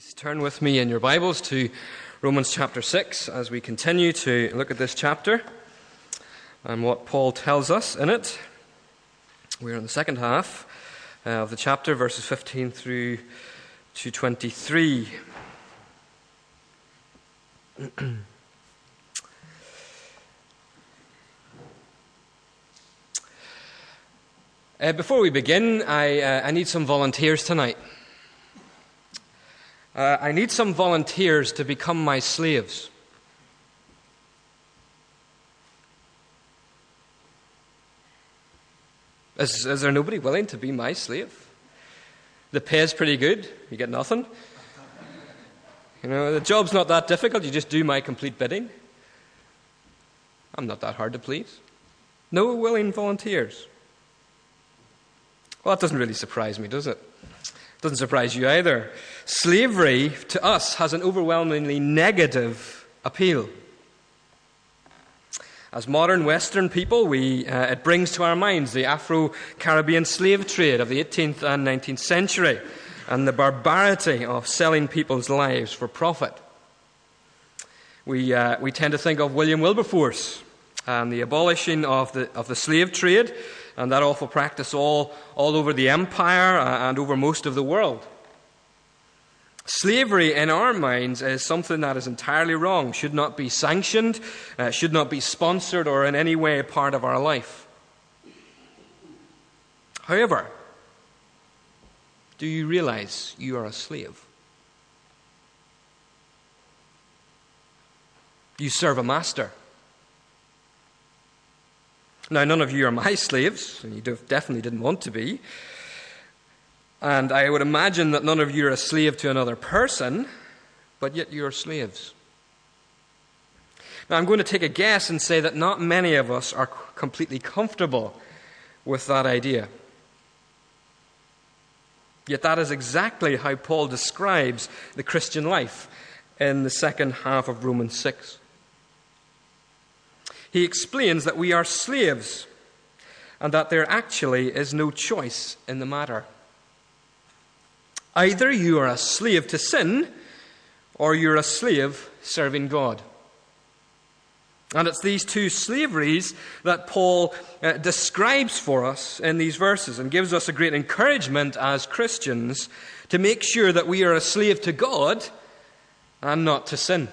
Please turn with me in your Bibles to Romans chapter 6 as we continue to look at this chapter and what Paul tells us in it. We're in the second half uh, of the chapter, verses 15 through to 23. uh, before we begin, I, uh, I need some volunteers tonight. Uh, I need some volunteers to become my slaves. Is, is there nobody willing to be my slave? The pay's pretty good, you get nothing. You know, the job's not that difficult, you just do my complete bidding. I'm not that hard to please. No willing volunteers. Well, that doesn't really surprise me, does it? Doesn't surprise you either. Slavery to us has an overwhelmingly negative appeal. As modern Western people, we, uh, it brings to our minds the Afro Caribbean slave trade of the 18th and 19th century and the barbarity of selling people's lives for profit. We, uh, we tend to think of William Wilberforce and the abolishing of the, of the slave trade and that awful practice all, all over the empire uh, and over most of the world. Slavery, in our minds, is something that is entirely wrong, should not be sanctioned, uh, should not be sponsored, or in any way part of our life. However, do you realize you are a slave? You serve a master. Now, none of you are my slaves, and you definitely didn't want to be. And I would imagine that none of you are a slave to another person, but yet you're slaves. Now, I'm going to take a guess and say that not many of us are completely comfortable with that idea. Yet that is exactly how Paul describes the Christian life in the second half of Romans 6 he explains that we are slaves and that there actually is no choice in the matter. Either you are a slave to sin or you're a slave serving God. And it's these two slaveries that Paul uh, describes for us in these verses and gives us a great encouragement as Christians to make sure that we are a slave to God and not to sin.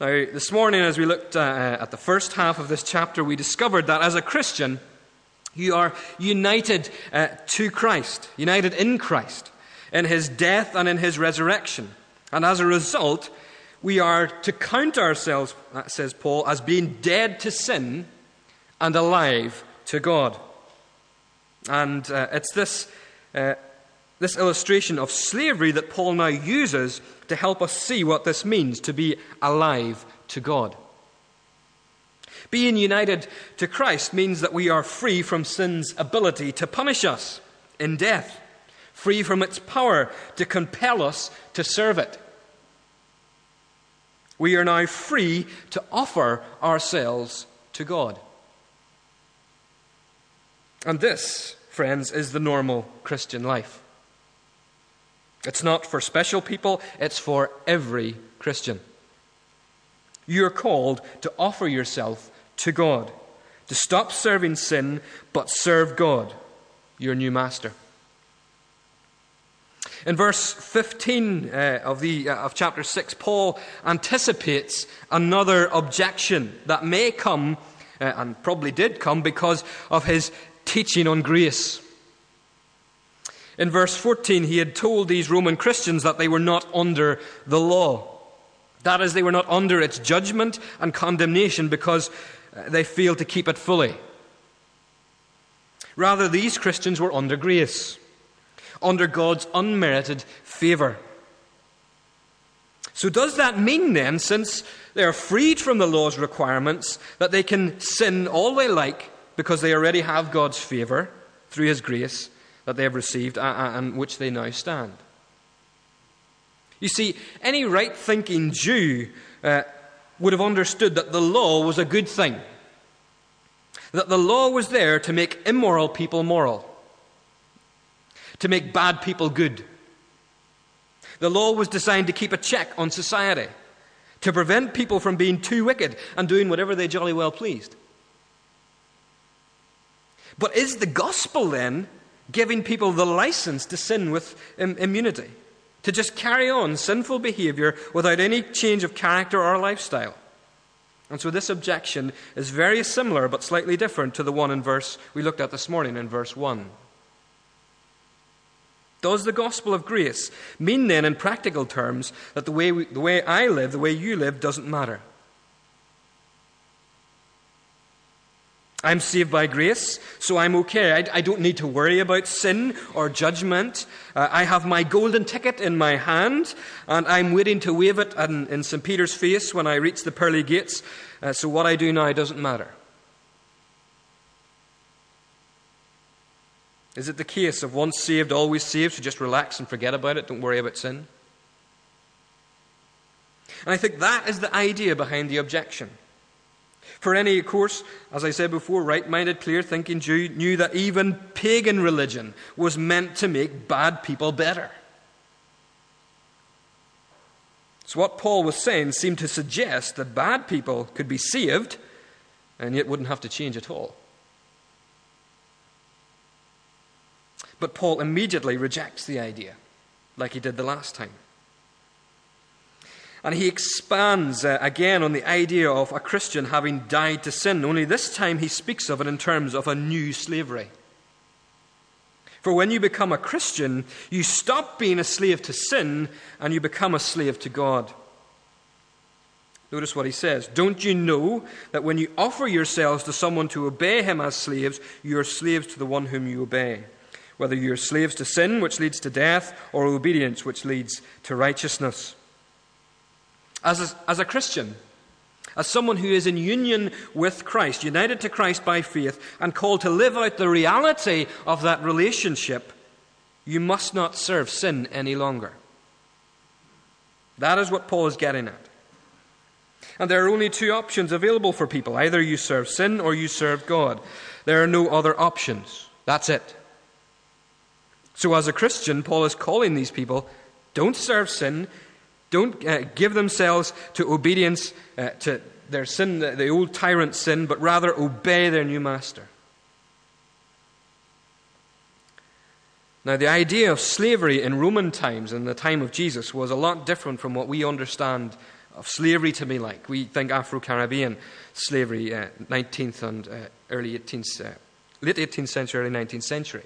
Now, this morning, as we looked uh, at the first half of this chapter, we discovered that as a Christian, you are united uh, to Christ, united in Christ, in his death and in his resurrection. And as a result, we are to count ourselves, uh, says Paul, as being dead to sin and alive to God. And uh, it's this uh, this illustration of slavery that Paul now uses to help us see what this means to be alive to God. Being united to Christ means that we are free from sin's ability to punish us in death, free from its power to compel us to serve it. We are now free to offer ourselves to God. And this, friends, is the normal Christian life. It's not for special people, it's for every Christian. You're called to offer yourself to God, to stop serving sin, but serve God, your new master. In verse 15 uh, of, the, uh, of chapter 6, Paul anticipates another objection that may come, uh, and probably did come, because of his teaching on grace. In verse 14, he had told these Roman Christians that they were not under the law. That is, they were not under its judgment and condemnation because uh, they failed to keep it fully. Rather, these Christians were under grace, under God's unmerited favor. So, does that mean then, since they are freed from the law's requirements, that they can sin all they like because they already have God's favor through His grace? That they have received and which they now stand. You see, any right thinking Jew uh, would have understood that the law was a good thing, that the law was there to make immoral people moral, to make bad people good, The law was designed to keep a check on society, to prevent people from being too wicked and doing whatever they jolly well pleased. But is the gospel then giving people the license to sin with immunity? To just carry on sinful behavior without any change of character or lifestyle? And so this objection is very similar but slightly different to the one in verse we looked at this morning in verse 1. Does the gospel of grace mean then, in practical terms, that the way, we, the way I live, the way you live, doesn't matter? I'm saved by grace, so I'm okay. I, I don't need to worry about sin or judgment. Uh, I have my golden ticket in my hand, and I'm waiting to wave it in, in St. Peter's face when I reach the pearly gates. Uh, so what I do now doesn't matter. Is it the case of once saved, always saved, so just relax and forget about it, don't worry about sin? And I think that is the idea behind the objection. For any, of course, as I said before, right minded, clear thinking Jew knew that even pagan religion was meant to make bad people better. So, what Paul was saying seemed to suggest that bad people could be saved and yet wouldn't have to change at all. But Paul immediately rejects the idea, like he did the last time. And he expands uh, again on the idea of a Christian having died to sin, only this time he speaks of it in terms of a new slavery. For when you become a Christian, you stop being a slave to sin and you become a slave to God. Notice what he says. Don't you know that when you offer yourselves to someone to obey him as slaves, you are slaves to the one whom you obey? Whether you are slaves to sin, which leads to death, or obedience, which leads to righteousness. As a, as a Christian, as someone who is in union with Christ, united to Christ by faith, and called to live out the reality of that relationship, you must not serve sin any longer. That is what Paul is getting at. And there are only two options available for people either you serve sin or you serve God. There are no other options. That's it. So, as a Christian, Paul is calling these people don't serve sin, don't uh, give themselves to obedience uh, to their sin, the, the old tyrant's sin, but rather obey their new master. Now, the idea of slavery in Roman times, in the time of Jesus, was a lot different from what we understand of slavery to be like. We think Afro Caribbean slavery, uh, 19th and uh, early 18th, uh, late 18th century, early 19th century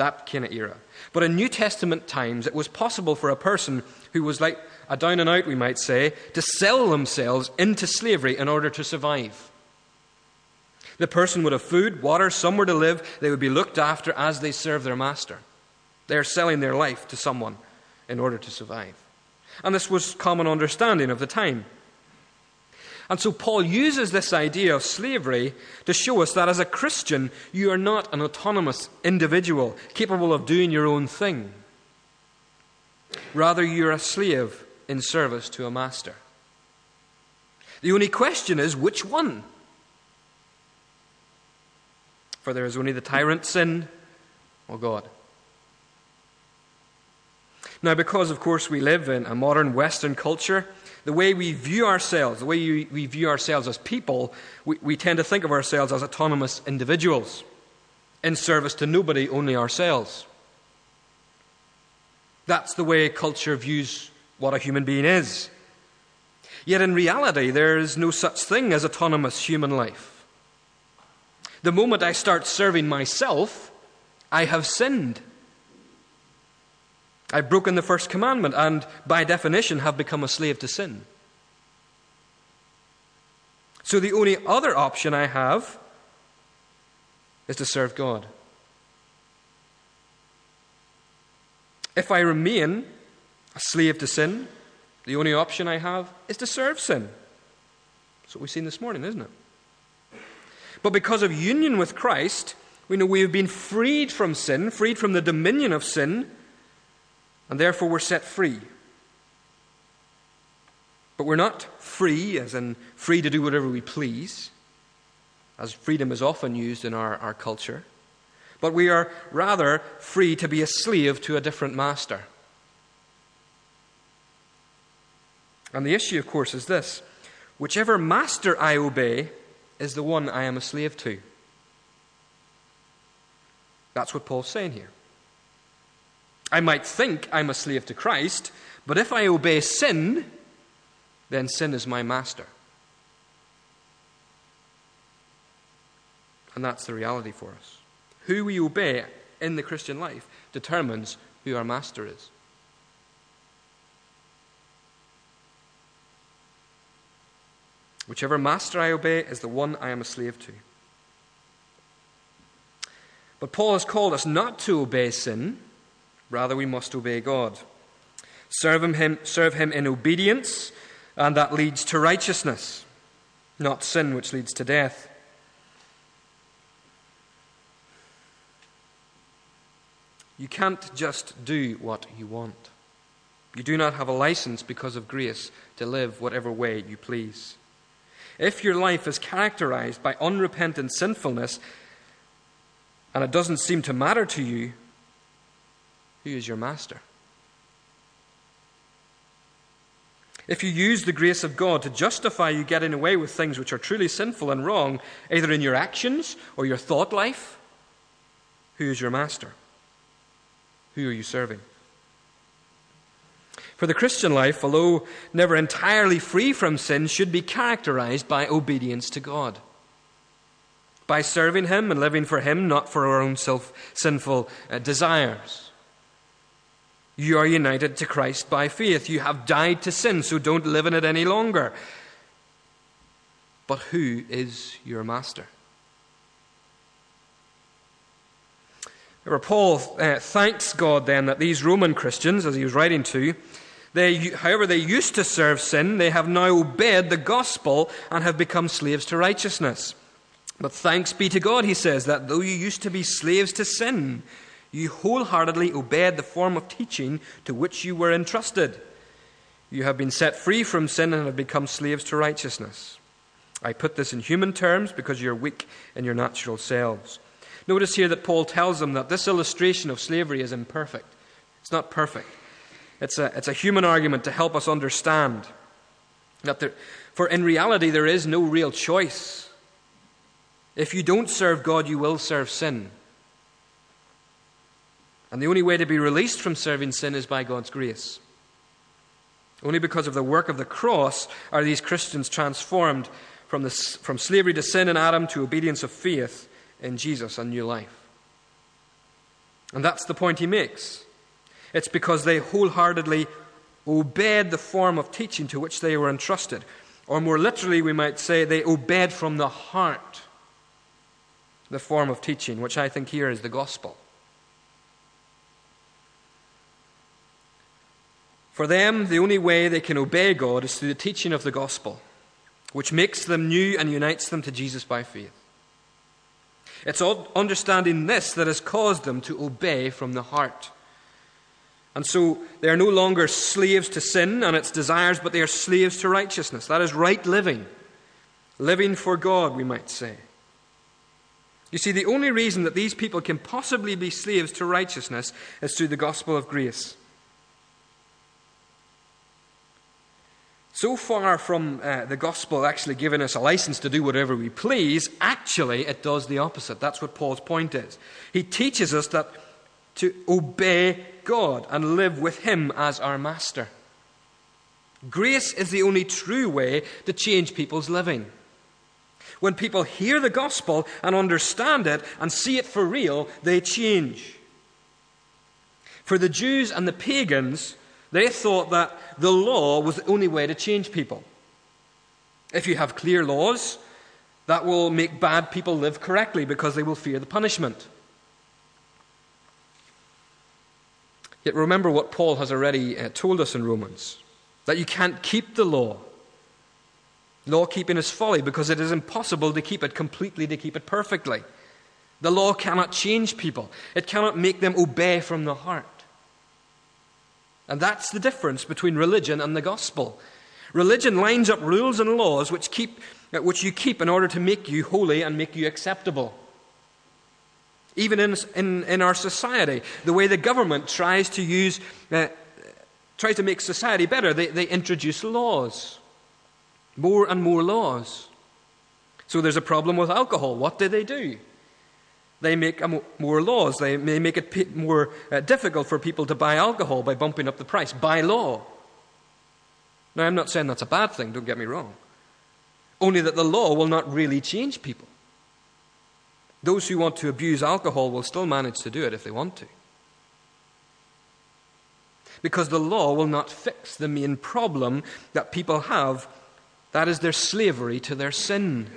that kind of era. But in New Testament times, it was possible for a person who was like a down and out, we might say, to sell themselves into slavery in order to survive. The person would have food, water, somewhere to live. They would be looked after as they serve their master. They are selling their life to someone in order to survive. And this was common understanding of the time. And so Paul uses this idea of slavery to show us that as a Christian, you are not an autonomous individual capable of doing your own thing. Rather, you're a slave in service to a master. The only question is which one? For there is only the tyrant sin or God. Now, because of course we live in a modern Western culture, the way we view ourselves, the way we view ourselves as people, we, tend to think of ourselves as autonomous individuals in service to nobody, only ourselves. That's the way culture views what a human being is. Yet in reality, there is no such thing as autonomous human life. The moment I start serving myself, I have sinned. I've broken the first commandment and, by definition, have become a slave to sin. So the only other option I have is to serve God. If I remain a slave to sin, the only option I have is to serve sin. That's what we've seen this morning, isn't it? But because of union with Christ, we know we have been freed from sin, freed from the dominion of sin, and therefore we're set free. But we're not free, as in free to do whatever we please, as freedom is often used in our, our culture. But we are rather free to be a slave to a different master. And the issue, of course, is this whichever master I obey is the one I am a slave to. That's what Paul's saying here. I might think I'm a slave to Christ, but if I obey sin, then sin is my master. And that's the reality for us. Who we obey in the Christian life determines who our master is. Whichever master I obey is the one I am a slave to. But Paul has called us not to obey sin, rather, we must obey God. Serve him, serve him in obedience, and that leads to righteousness, not sin, which leads to death. You can't just do what you want. You do not have a license because of grace to live whatever way you please. If your life is characterized by unrepentant sinfulness and it doesn't seem to matter to you, who is your master? If you use the grace of God to justify you getting away with things which are truly sinful and wrong, either in your actions or your thought life, who is your master? Who are you serving? For the Christian life, although never entirely free from sin, should be characterized by obedience to God. By serving Him and living for Him, not for our own self sinful uh, desires. You are united to Christ by faith. You have died to sin, so don't live in it any longer. But who is your master? Paul uh, thanks God then that these Roman Christians, as he was writing to, they, however, they used to serve sin, they have now obeyed the gospel and have become slaves to righteousness. But thanks be to God, he says, that though you used to be slaves to sin, you wholeheartedly obeyed the form of teaching to which you were entrusted. You have been set free from sin and have become slaves to righteousness. I put this in human terms because you're weak in your natural selves. Notice here that Paul tells them that this illustration of slavery is imperfect. It's not perfect. It's a, it's a human argument to help us understand that there, for in reality, there is no real choice. If you don't serve God, you will serve sin. And the only way to be released from serving sin is by God's grace. Only because of the work of the cross are these Christians transformed from, the, from slavery to sin in Adam to obedience of faith in Jesus and new life. And that's the point he makes. It's because they wholeheartedly obeyed the form of teaching to which they were entrusted. Or more literally, we might say they obeyed from the heart the form of teaching, which I think here is the gospel. For them, the only way they can obey God is through the teaching of the gospel, which makes them new and unites them to Jesus by faith. It's understanding this that has caused them to obey from the heart. And so they are no longer slaves to sin and its desires, but they are slaves to righteousness. That is right living. Living for God, we might say. You see, the only reason that these people can possibly be slaves to righteousness is through the gospel of grace. So far from uh, the gospel actually giving us a license to do whatever we please, actually it does the opposite. That's what Paul's point is. He teaches us that to obey God and live with Him as our master. Grace is the only true way to change people's living. When people hear the gospel and understand it and see it for real, they change. For the Jews and the pagans, they thought that the law was the only way to change people. If you have clear laws, that will make bad people live correctly because they will fear the punishment. Yet remember what Paul has already uh, told us in Romans that you can't keep the law. Law keeping is folly because it is impossible to keep it completely, to keep it perfectly. The law cannot change people, it cannot make them obey from the heart. And that's the difference between religion and the gospel. Religion lines up rules and laws which, keep, uh, which you keep in order to make you holy and make you acceptable. Even in, in, in our society, the way the government tries to use, uh, try to make society better, they, they introduce laws. More and more laws. So there's a problem with alcohol. What do they do? They make more laws. They may make it more uh, difficult for people to buy alcohol by bumping up the price by law. Now, I'm not saying that's a bad thing, don't get me wrong. Only that the law will not really change people. Those who want to abuse alcohol will still manage to do it if they want to. Because the law will not fix the main problem that people have that is their slavery to their sin.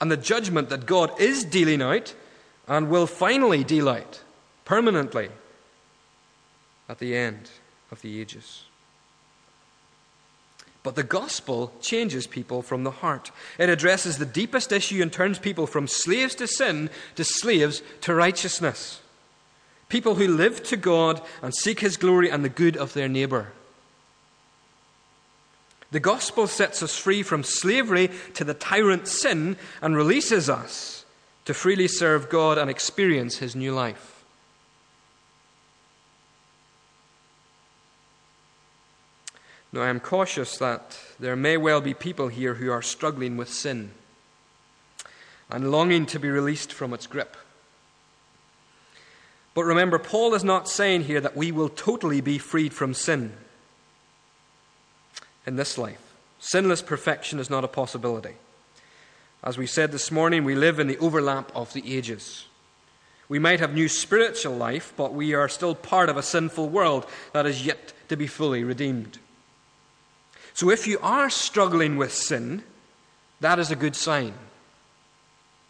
And the judgment that God is dealing out and will finally delight permanently at the end of the ages. But the gospel changes people from the heart. It addresses the deepest issue and turns people from slaves to sin to slaves to righteousness. People who live to God and seek His glory and the good of their neighbor. The gospel sets us free from slavery to the tyrant sin and releases us to freely serve God and experience His new life. Now, I am cautious that there may well be people here who are struggling with sin and longing to be released from its grip. But remember, Paul is not saying here that we will totally be freed from sin in this life. Sinless perfection is not a possibility. As we said this morning, we live in the overlap of the ages. We might have new spiritual life, but we are still part of a sinful world that is yet to be fully redeemed. So if you are struggling with sin, that is a good sign.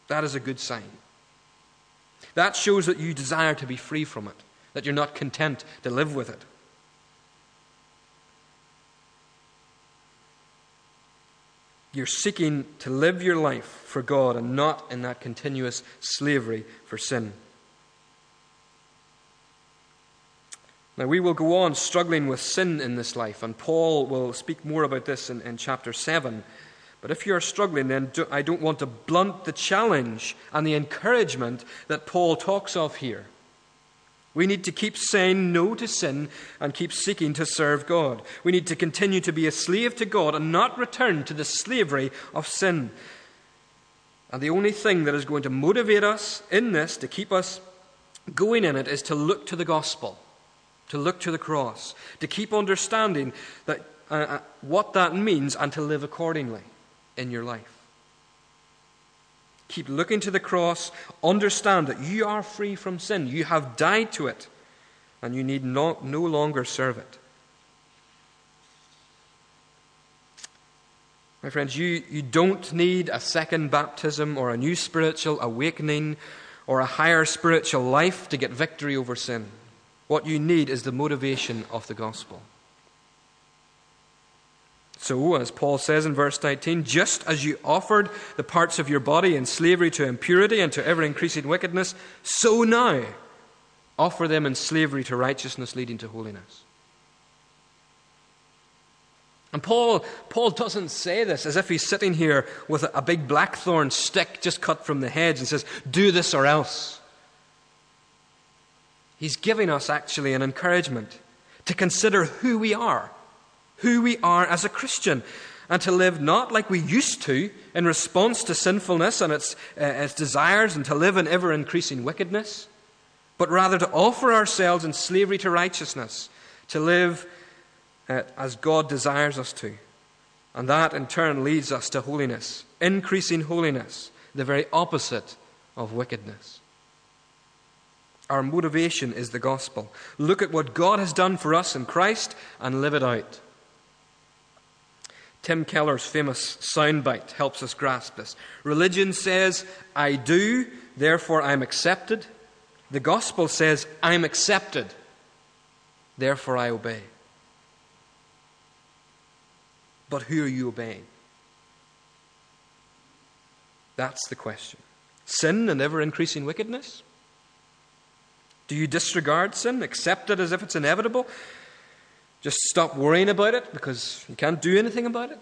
That is a good sign. That shows that you desire to be free from it, that you're not content to live with it. You're seeking to live your life for God and not in that continuous slavery for sin. Now, we will go on struggling with sin in this life, and Paul will speak more about this in, in chapter 7. But if you're struggling, then do, I don't want to blunt the challenge and the encouragement that Paul talks of here. We need to keep saying no to sin and keep seeking to serve God. We need to continue to be a slave to God and not return to the slavery of sin. And the only thing that is going to motivate us in this, to keep us going in it, is to look to the gospel, to look to the cross, to keep understanding that, uh, uh what that means and to live accordingly in your life. Keep looking to the cross. Understand that you are free from sin. You have died to it, and you need no, no longer serve it. My friends, you, you don't need a second baptism or a new spiritual awakening or a higher spiritual life to get victory over sin. What you need is the motivation of the gospel. So, as Paul says in verse 19, just as you offered the parts of your body in slavery to impurity and to ever increasing wickedness, so now offer them in slavery to righteousness leading to holiness. And Paul, Paul doesn't say this as if he's sitting here with a, a big blackthorn stick just cut from the hedge and says, Do this or else. He's giving us actually an encouragement to consider who we are who we are as a Christian and to live not like we used to in response to sinfulness and its, uh, its desires and to live in ever increasing wickedness, but rather to offer ourselves in slavery to righteousness, to live uh, as God desires us to. And that in turn leads us to holiness, increasing holiness, the very opposite of wickedness. Our motivation is the gospel. Look at what God has done for us in Christ and live it out. Tim Keller's famous soundbite helps us grasp this. Religion says, I do, therefore I'm accepted. The gospel says, I'm accepted, therefore I obey. But who are you obeying? That's the question. Sin and ever increasing wickedness? Do you disregard sin, accept it as if it's inevitable? Just stop worrying about it because you can't do anything about it?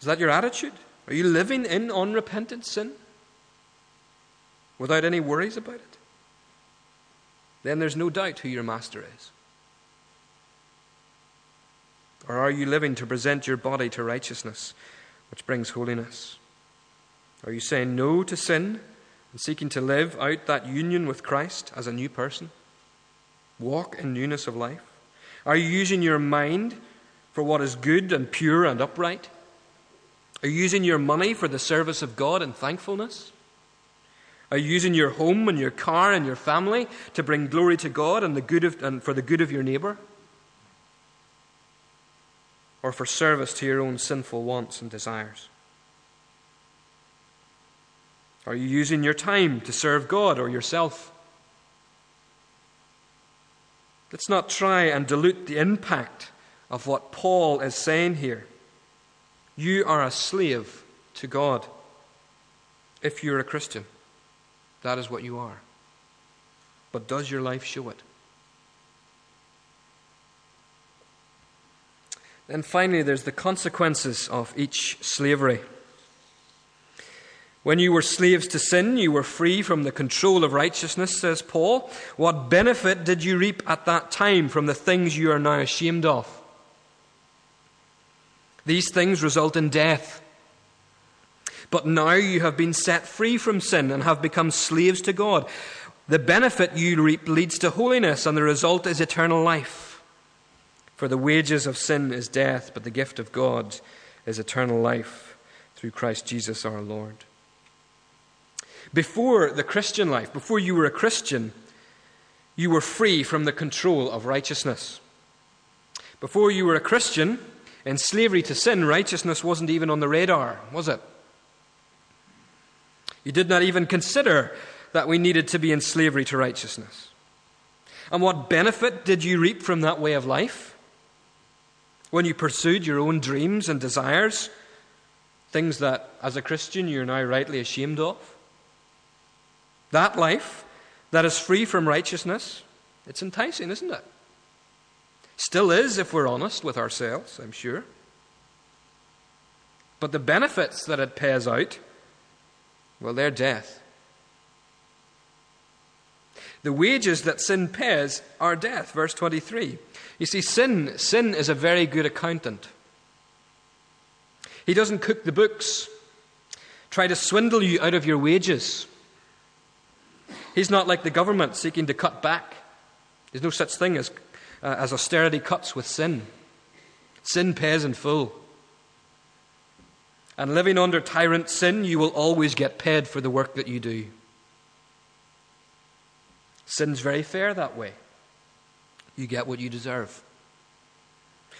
Is that your attitude? Are you living in unrepentant sin without any worries about it? Then there's no doubt who your master is. Or are you living to present your body to righteousness, which brings holiness? Are you saying no to sin and seeking to live out that union with Christ as a new person? Walk in newness of life? Are you using your mind for what is good and pure and upright? Are you using your money for the service of God and thankfulness? Are you using your home and your car and your family to bring glory to God and, the good of, and for the good of your neighbour? Or for service to your own sinful wants and desires? Are you using your time to serve God or yourself? Let's not try and dilute the impact of what Paul is saying here. You are a slave to God if you're a Christian. That is what you are. But does your life show it? Then finally, there's the consequences of each slavery. When you were slaves to sin, you were free from the control of righteousness, says Paul. What benefit did you reap at that time from the things you are now ashamed of? These things result in death. But now you have been set free from sin and have become slaves to God. The benefit you reap leads to holiness, and the result is eternal life. For the wages of sin is death, but the gift of God is eternal life through Christ Jesus our Lord. Before the Christian life, before you were a Christian, you were free from the control of righteousness. Before you were a Christian, in slavery to sin, righteousness wasn't even on the radar, was it? You did not even consider that we needed to be in slavery to righteousness. And what benefit did you reap from that way of life? When you pursued your own dreams and desires, things that, as a Christian, you're now rightly ashamed of? That life that is free from righteousness, it's enticing, isn't it? Still is, if we're honest with ourselves, I'm sure. But the benefits that it pays out, well, they're death. The wages that sin pays are death, verse 23. You see, sin, sin is a very good accountant. He doesn't cook the books, try to swindle you out of your wages. He's not like the government seeking to cut back. There's no such thing as, uh, as austerity cuts with sin. Sin pays in full. And living under tyrant sin, you will always get paid for the work that you do. Sin's very fair that way. You get what you deserve.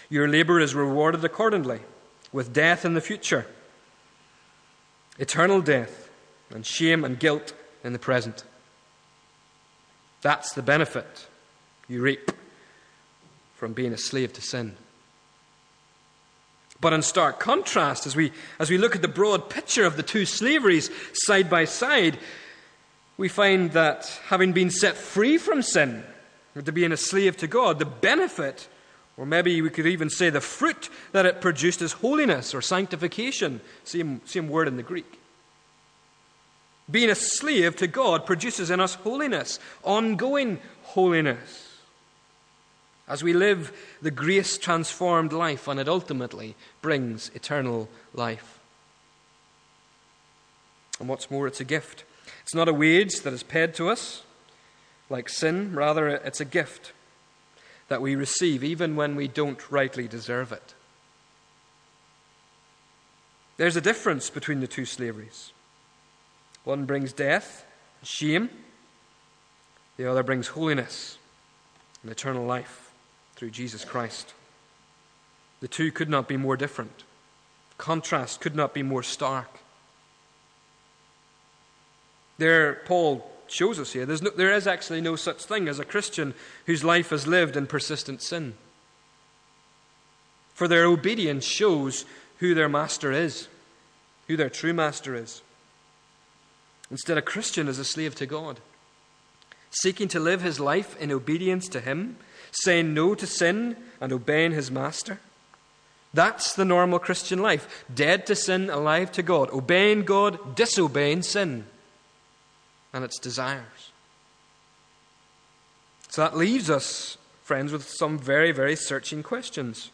Your labor is rewarded accordingly, with death in the future, eternal death, and shame and guilt in the present. That's the benefit you reap from being a slave to sin. But in stark contrast, as we, as we look at the broad picture of the two slaveries side by side, we find that having been set free from sin, to being a slave to God, the benefit, or maybe we could even say the fruit that it produced is holiness or sanctification. Same, same word in the Greek. Being a slave to God produces in us holiness, ongoing holiness. As we live the grace transformed life, and it ultimately brings eternal life. And what's more, it's a gift. It's not a wage that is paid to us like sin, rather, it's a gift that we receive even when we don't rightly deserve it. There's a difference between the two slaveries. One brings death, shame. The other brings holiness and eternal life through Jesus Christ. The two could not be more different. Contrast could not be more stark. There, Paul shows us here, no, there is actually no such thing as a Christian whose life is lived in persistent sin. For their obedience shows who their master is, who their true master is. Instead, a Christian is a slave to God, seeking to live his life in obedience to Him, saying no to sin and obeying his master. That's the normal Christian life dead to sin, alive to God, obeying God, disobeying sin and its desires. So that leaves us, friends, with some very, very searching questions.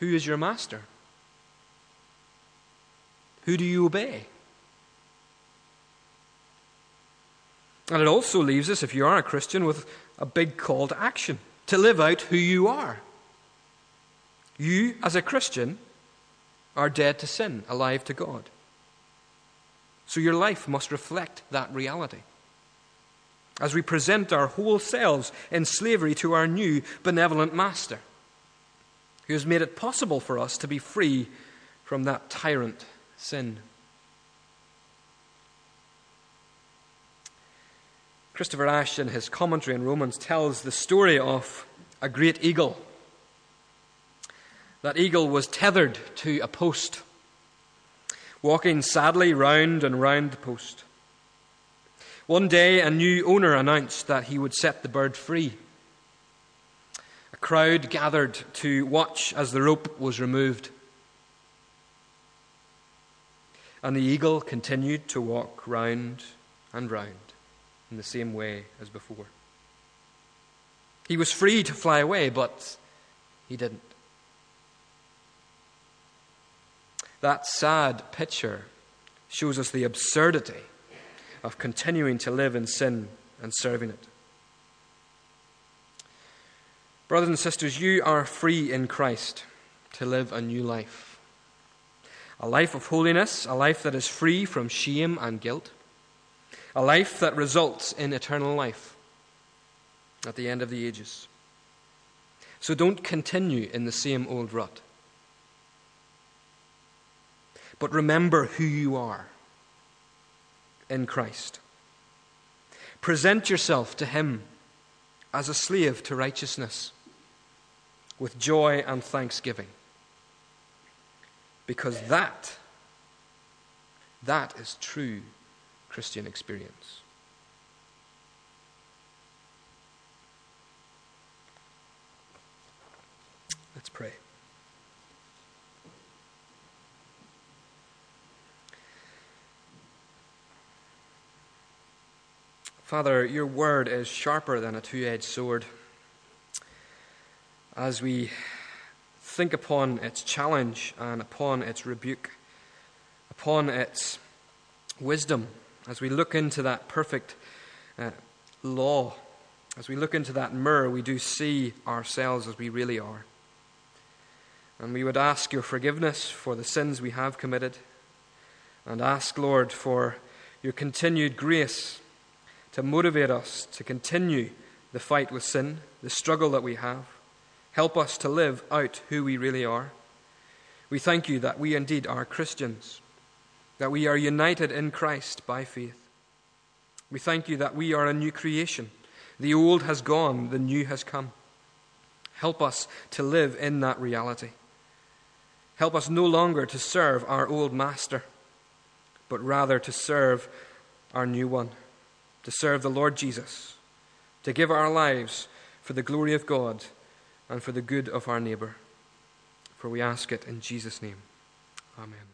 Who is your master? Who do you obey? And it also leaves us, if you are a Christian, with a big call to action to live out who you are. You, as a Christian, are dead to sin, alive to God. So your life must reflect that reality. As we present our whole selves in slavery to our new benevolent Master, who has made it possible for us to be free from that tyrant sin. Christopher Ash, in his commentary on Romans, tells the story of a great eagle. That eagle was tethered to a post, walking sadly round and round the post. One day, a new owner announced that he would set the bird free. A crowd gathered to watch as the rope was removed. And the eagle continued to walk round and round in the same way as before. He was free to fly away, but he didn't. That sad picture shows us the absurdity of continuing to live in sin and serving it. Brothers and sisters, you are free in Christ to live a new life. A life of holiness, a life that is free from shame and guilt a life that results in eternal life at the end of the ages. So don't continue in the same old rut. But remember who you are in Christ. Present yourself to Him as a slave to righteousness with joy and thanksgiving. Because that, that is true Christian experience. Let's pray. Father, your word is sharper than a two edged sword. As we think upon its challenge and upon its rebuke, upon its wisdom, as we look into that perfect uh, law, as we look into that mirror, we do see ourselves as we really are. And we would ask your forgiveness for the sins we have committed, and ask, Lord, for your continued grace to motivate us to continue the fight with sin, the struggle that we have. Help us to live out who we really are. We thank you that we indeed are Christians that we are united in Christ by faith. We thank you that we are a new creation. The old has gone, the new has come. Help us to live in that reality. Help us no longer to serve our old master, but rather to serve our new one, to serve the Lord Jesus, to give our lives for the glory of God and for the good of our neighbor. For we ask it in Jesus' name. Amen.